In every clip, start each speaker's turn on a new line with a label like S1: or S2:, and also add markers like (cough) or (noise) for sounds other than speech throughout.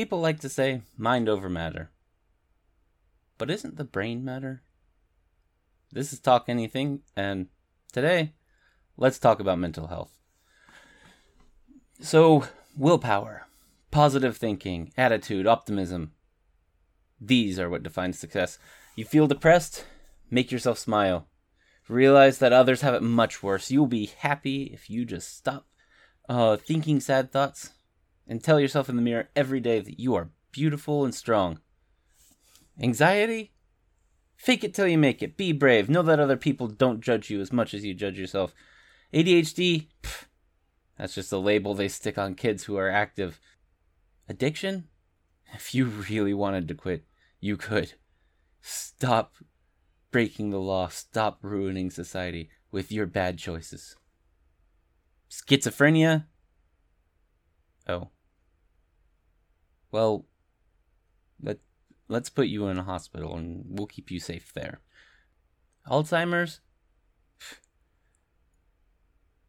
S1: People like to say mind over matter. But isn't the brain matter? This is Talk Anything, and today, let's talk about mental health. So, willpower, positive thinking, attitude, optimism. These are what define success. You feel depressed? Make yourself smile. Realize that others have it much worse. You'll be happy if you just stop uh, thinking sad thoughts and tell yourself in the mirror every day that you are beautiful and strong. Anxiety? Fake it till you make it. Be brave. Know that other people don't judge you as much as you judge yourself. ADHD? Pff, that's just a label they stick on kids who are active. Addiction? If you really wanted to quit, you could. Stop breaking the law. Stop ruining society with your bad choices. Schizophrenia? Oh. Well, let let's put you in a hospital and we'll keep you safe there. Alzheimer's? (sighs)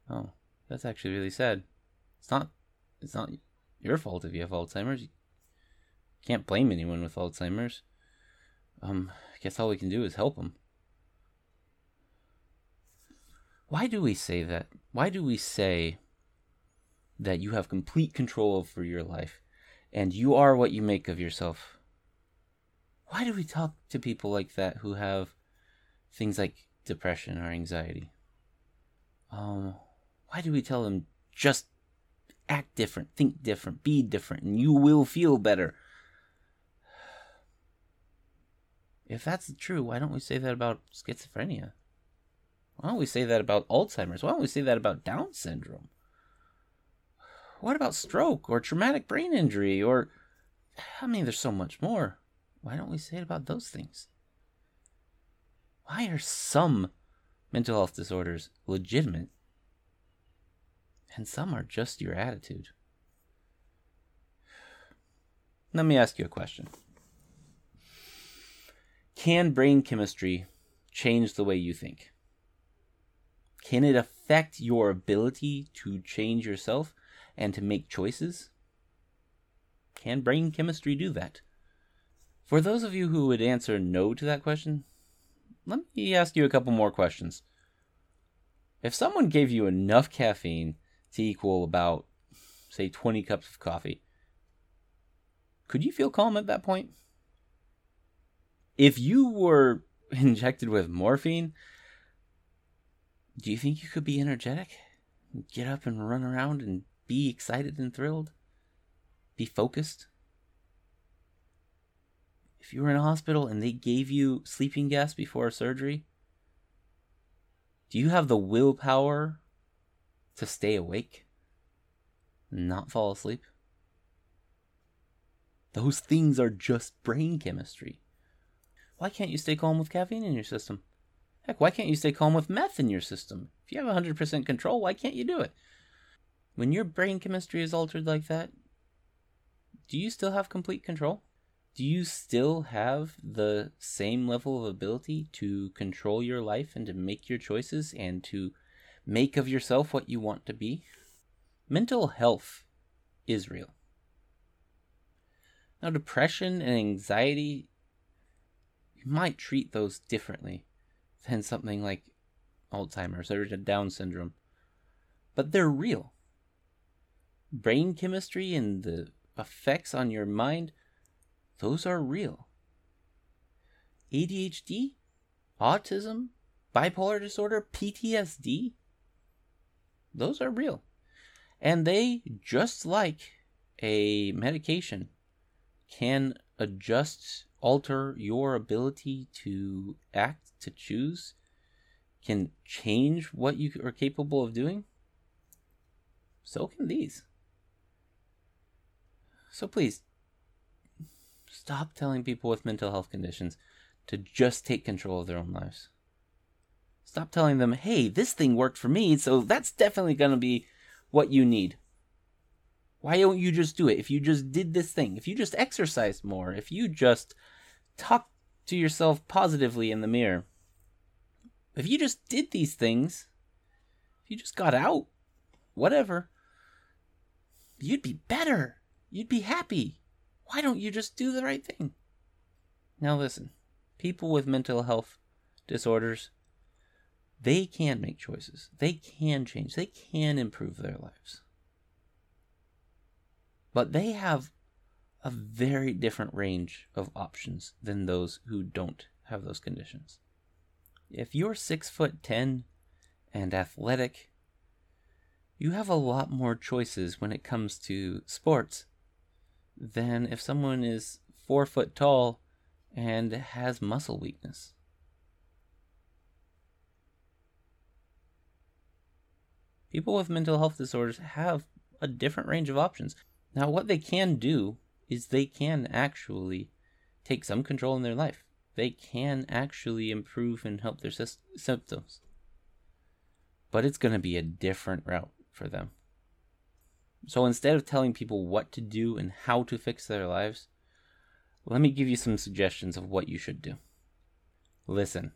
S1: Oh, that's actually really sad. It's not it's not your fault if you have Alzheimer's. You can't blame anyone with Alzheimer's. Um, I guess all we can do is help them. Why do we say that? Why do we say that you have complete control over your life and you are what you make of yourself? Why do we talk to people like that who have things like depression or anxiety? Um, why do we tell them just act different, think different, be different, and you will feel better? If that's true, why don't we say that about schizophrenia? Why don't we say that about Alzheimer's? Why don't we say that about Down syndrome? What about stroke or traumatic brain injury or I mean there's so much more. Why don't we say it about those things? Why are some mental health disorders legitimate and some are just your attitude? Let me ask you a question. Can brain chemistry change the way you think? Can it affect your ability to change yourself and to make choices? Can brain chemistry do that? For those of you who would answer no to that question, let me ask you a couple more questions. If someone gave you enough caffeine to equal about, say, 20 cups of coffee, could you feel calm at that point? If you were (laughs) injected with morphine do you think you could be energetic? Get up and run around and be excited and thrilled? Be focused? If you were in a hospital and they gave you sleeping gas before a surgery, do you have the willpower to stay awake? Not fall asleep? Those things are just brain chemistry. Why can't you stay calm with caffeine in your system? Heck, why can't you stay calm with meth in your system? If you have 100% control, why can't you do it? When your brain chemistry is altered like that, do you still have complete control? Do you still have the same level of ability to control your life and to make your choices and to make of yourself what you want to be? Mental health is real. Now, depression and anxiety, you might treat those differently than something like Alzheimer's or Down syndrome. But they're real. Brain chemistry and the effects on your mind, those are real. ADHD, autism, bipolar disorder, PTSD, those are real. And they, just like a medication, can adjust, alter your ability to act to choose can change what you are capable of doing, so can these. So please, stop telling people with mental health conditions to just take control of their own lives. Stop telling them, hey, this thing worked for me, so that's definitely going to be what you need. Why don't you just do it? If you just did this thing, if you just exercised more, if you just talk to yourself positively in the mirror, if you just did these things, if you just got out, whatever, you'd be better. You'd be happy. Why don't you just do the right thing? Now, listen people with mental health disorders, they can make choices. They can change. They can improve their lives. But they have a very different range of options than those who don't have those conditions. If you're six foot ten and athletic, you have a lot more choices when it comes to sports than if someone is four foot tall and has muscle weakness. People with mental health disorders have a different range of options. Now, what they can do is they can actually take some control in their life. They can actually improve and help their sy- symptoms. But it's going to be a different route for them. So instead of telling people what to do and how to fix their lives, let me give you some suggestions of what you should do. Listen.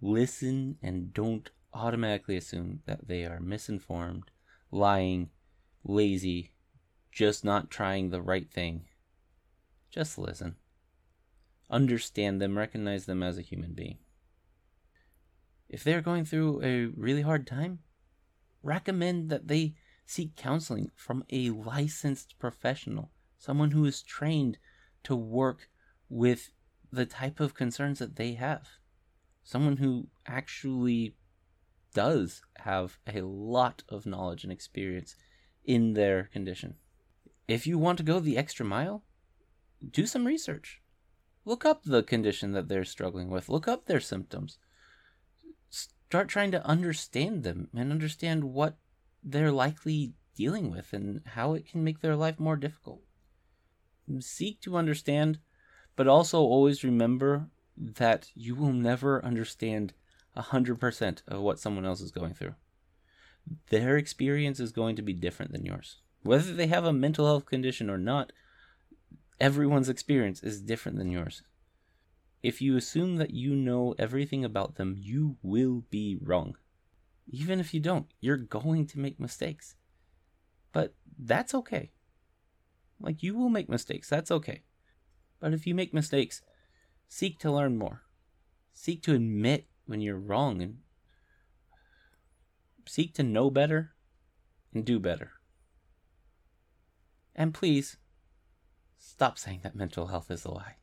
S1: Listen and don't automatically assume that they are misinformed, lying, lazy, just not trying the right thing. Just listen. Understand them, recognize them as a human being. If they're going through a really hard time, recommend that they seek counseling from a licensed professional someone who is trained to work with the type of concerns that they have, someone who actually does have a lot of knowledge and experience in their condition. If you want to go the extra mile, do some research. Look up the condition that they're struggling with, look up their symptoms. Start trying to understand them and understand what they're likely dealing with and how it can make their life more difficult seek to understand, but also always remember that you will never understand 100% of what someone else is going through. Their experience is going to be different than yours. Whether they have a mental health condition or not, everyone's experience is different than yours. If you assume that you know everything about them, you will be wrong. Even if you don't, you're going to make mistakes. But that's okay. Like, you will make mistakes. That's okay. But if you make mistakes, seek to learn more. Seek to admit when you're wrong and seek to know better and do better. And please, stop saying that mental health is a lie.